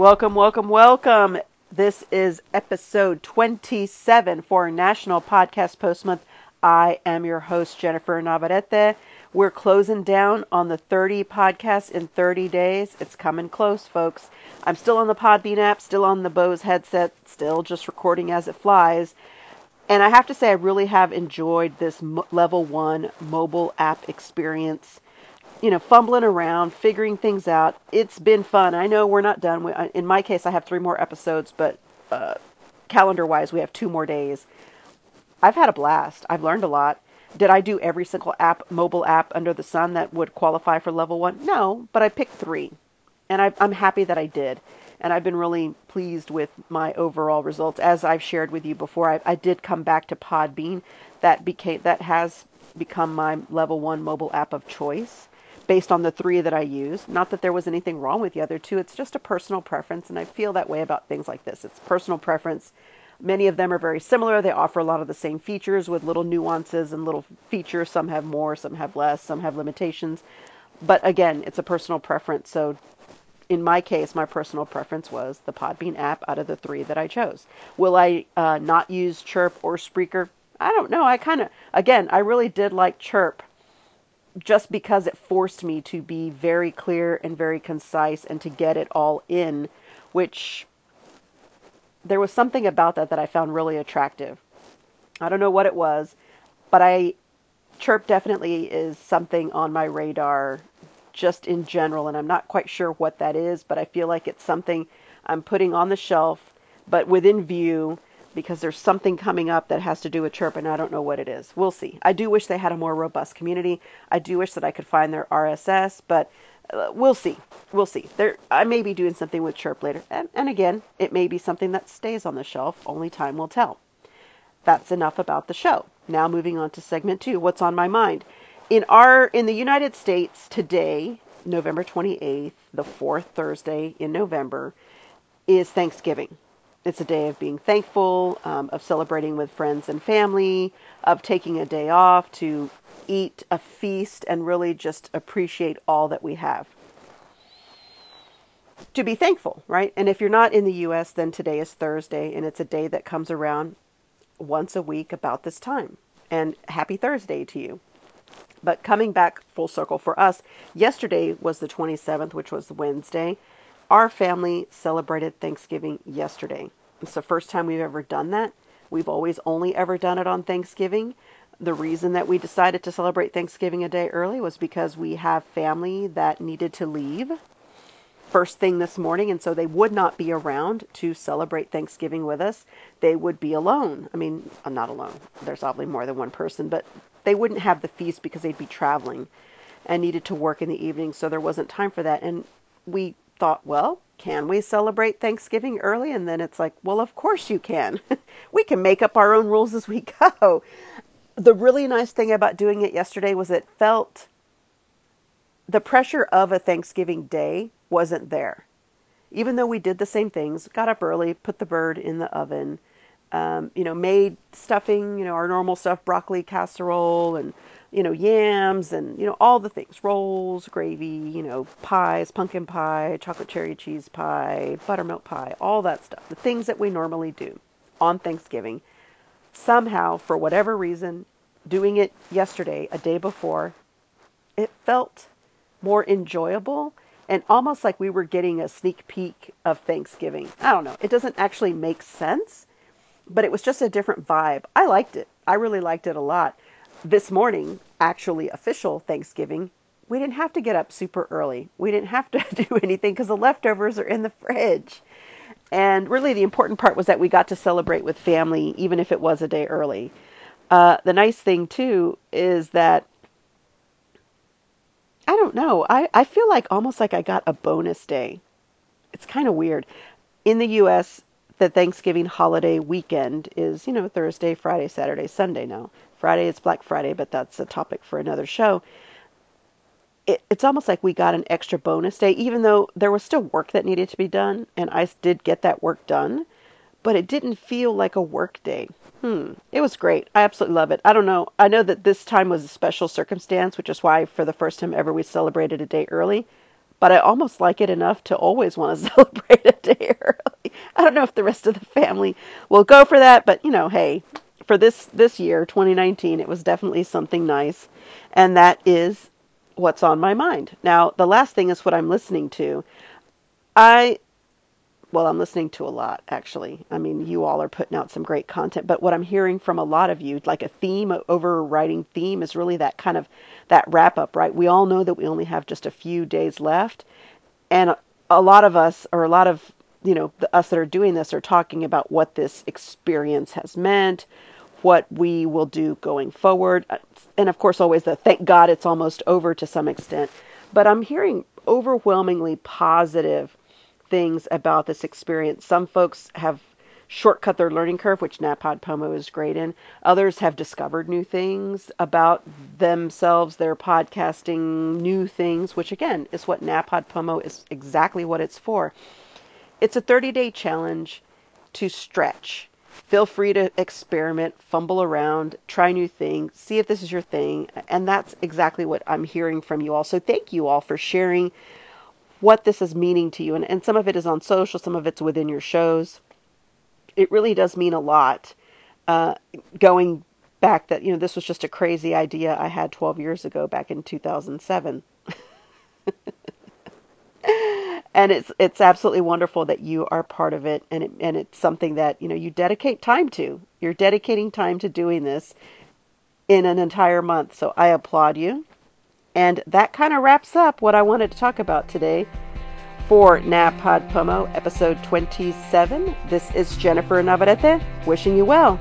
Welcome, welcome, welcome. This is episode 27 for National Podcast Post Month. I am your host, Jennifer Navarrete. We're closing down on the 30 podcasts in 30 days. It's coming close, folks. I'm still on the Podbean app, still on the Bose headset, still just recording as it flies. And I have to say, I really have enjoyed this level one mobile app experience. You know, fumbling around, figuring things out. It's been fun. I know we're not done. In my case, I have three more episodes, but uh, calendar wise, we have two more days. I've had a blast. I've learned a lot. Did I do every single app, mobile app under the sun that would qualify for level one? No, but I picked three. And I, I'm happy that I did. And I've been really pleased with my overall results. As I've shared with you before, I, I did come back to Podbean. That became that has become my level one mobile app of choice based on the three that I use. Not that there was anything wrong with the other two. It's just a personal preference, and I feel that way about things like this. It's personal preference Many of them are very similar. They offer a lot of the same features with little nuances and little features. Some have more, some have less, some have limitations. But again, it's a personal preference. So in my case, my personal preference was the Podbean app out of the three that I chose. Will I uh, not use Chirp or Spreaker? I don't know. I kind of, again, I really did like Chirp just because it forced me to be very clear and very concise and to get it all in, which there was something about that that I found really attractive. I don't know what it was, but I chirp definitely is something on my radar just in general and I'm not quite sure what that is, but I feel like it's something I'm putting on the shelf but within view because there's something coming up that has to do with chirp and I don't know what it is. We'll see. I do wish they had a more robust community. I do wish that I could find their RSS, but uh, we'll see. We'll see. There, I may be doing something with Chirp later, and, and again, it may be something that stays on the shelf. Only time will tell. That's enough about the show. Now moving on to segment two. What's on my mind? In our in the United States today, November 28th, the fourth Thursday in November, is Thanksgiving. It's a day of being thankful, um, of celebrating with friends and family, of taking a day off to eat a feast and really just appreciate all that we have. To be thankful, right? And if you're not in the US, then today is Thursday, and it's a day that comes around once a week about this time. And happy Thursday to you. But coming back full circle for us, yesterday was the 27th, which was Wednesday. Our family celebrated Thanksgiving yesterday. It's the first time we've ever done that. We've always only ever done it on Thanksgiving the reason that we decided to celebrate Thanksgiving a day early was because we have family that needed to leave first thing this morning, and so they would not be around to celebrate Thanksgiving with us. They would be alone. I mean, I'm not alone. There's obviously more than one person, but they wouldn't have the feast because they'd be traveling and needed to work in the evening, so there wasn't time for that. And we thought, well, can we celebrate Thanksgiving early? And then it's like, well, of course you can. we can make up our own rules as we go the really nice thing about doing it yesterday was it felt the pressure of a Thanksgiving day wasn't there. Even though we did the same things, got up early, put the bird in the oven, um, you know, made stuffing, you know, our normal stuff, broccoli casserole and, you know, yams and, you know, all the things, rolls, gravy, you know, pies, pumpkin pie, chocolate cherry cheese pie, buttermilk pie, all that stuff. The things that we normally do on Thanksgiving somehow, for whatever reason, doing it yesterday, a day before, it felt more enjoyable and almost like we were getting a sneak peek of Thanksgiving. I don't know. It doesn't actually make sense, but it was just a different vibe. I liked it. I really liked it a lot. This morning, actually official Thanksgiving, we didn't have to get up super early. We didn't have to do anything because the leftovers are in the fridge. And really, the important part was that we got to celebrate with family, even if it was a day early. Uh, the nice thing, too, is that I don't know. I, I feel like almost like I got a bonus day. It's kind of weird. In the U.S., the Thanksgiving holiday weekend is, you know, Thursday, Friday, Saturday, Sunday now. Friday is Black Friday, but that's a topic for another show it, it's almost like we got an extra bonus day, even though there was still work that needed to be done, and I did get that work done, but it didn't feel like a work day. Hmm. It was great. I absolutely love it. I don't know. I know that this time was a special circumstance, which is why for the first time ever we celebrated a day early. but I almost like it enough to always want to celebrate a day early. I don't know if the rest of the family will go for that, but you know, hey, for this this year, 2019, it was definitely something nice, and that is what's on my mind. Now, the last thing is what I'm listening to. I well, I'm listening to a lot actually. I mean, you all are putting out some great content, but what I'm hearing from a lot of you, like a theme, overriding theme is really that kind of that wrap up, right? We all know that we only have just a few days left, and a lot of us or a lot of, you know, the, us that are doing this are talking about what this experience has meant, what we will do going forward, uh, and of course always the thank God it's almost over to some extent. But I'm hearing overwhelmingly positive things about this experience. Some folks have shortcut their learning curve, which NaPodPoMo is great in. Others have discovered new things about themselves, their podcasting, new things, which again is what NaPodPoMo is exactly what it's for. It's a 30 day challenge to stretch. Feel free to experiment, fumble around, try new things, see if this is your thing. And that's exactly what I'm hearing from you all. So thank you all for sharing what this is meaning to you. And, and some of it is on social, some of it's within your shows. It really does mean a lot. Uh, going back that, you know, this was just a crazy idea I had 12 years ago back in 2007. and it's it's absolutely wonderful that you are part of it and it, and it's something that you know you dedicate time to you're dedicating time to doing this in an entire month so i applaud you and that kind of wraps up what I wanted to talk about today for NaPodPoMo episode 27. This is Jennifer Navarrete wishing you well.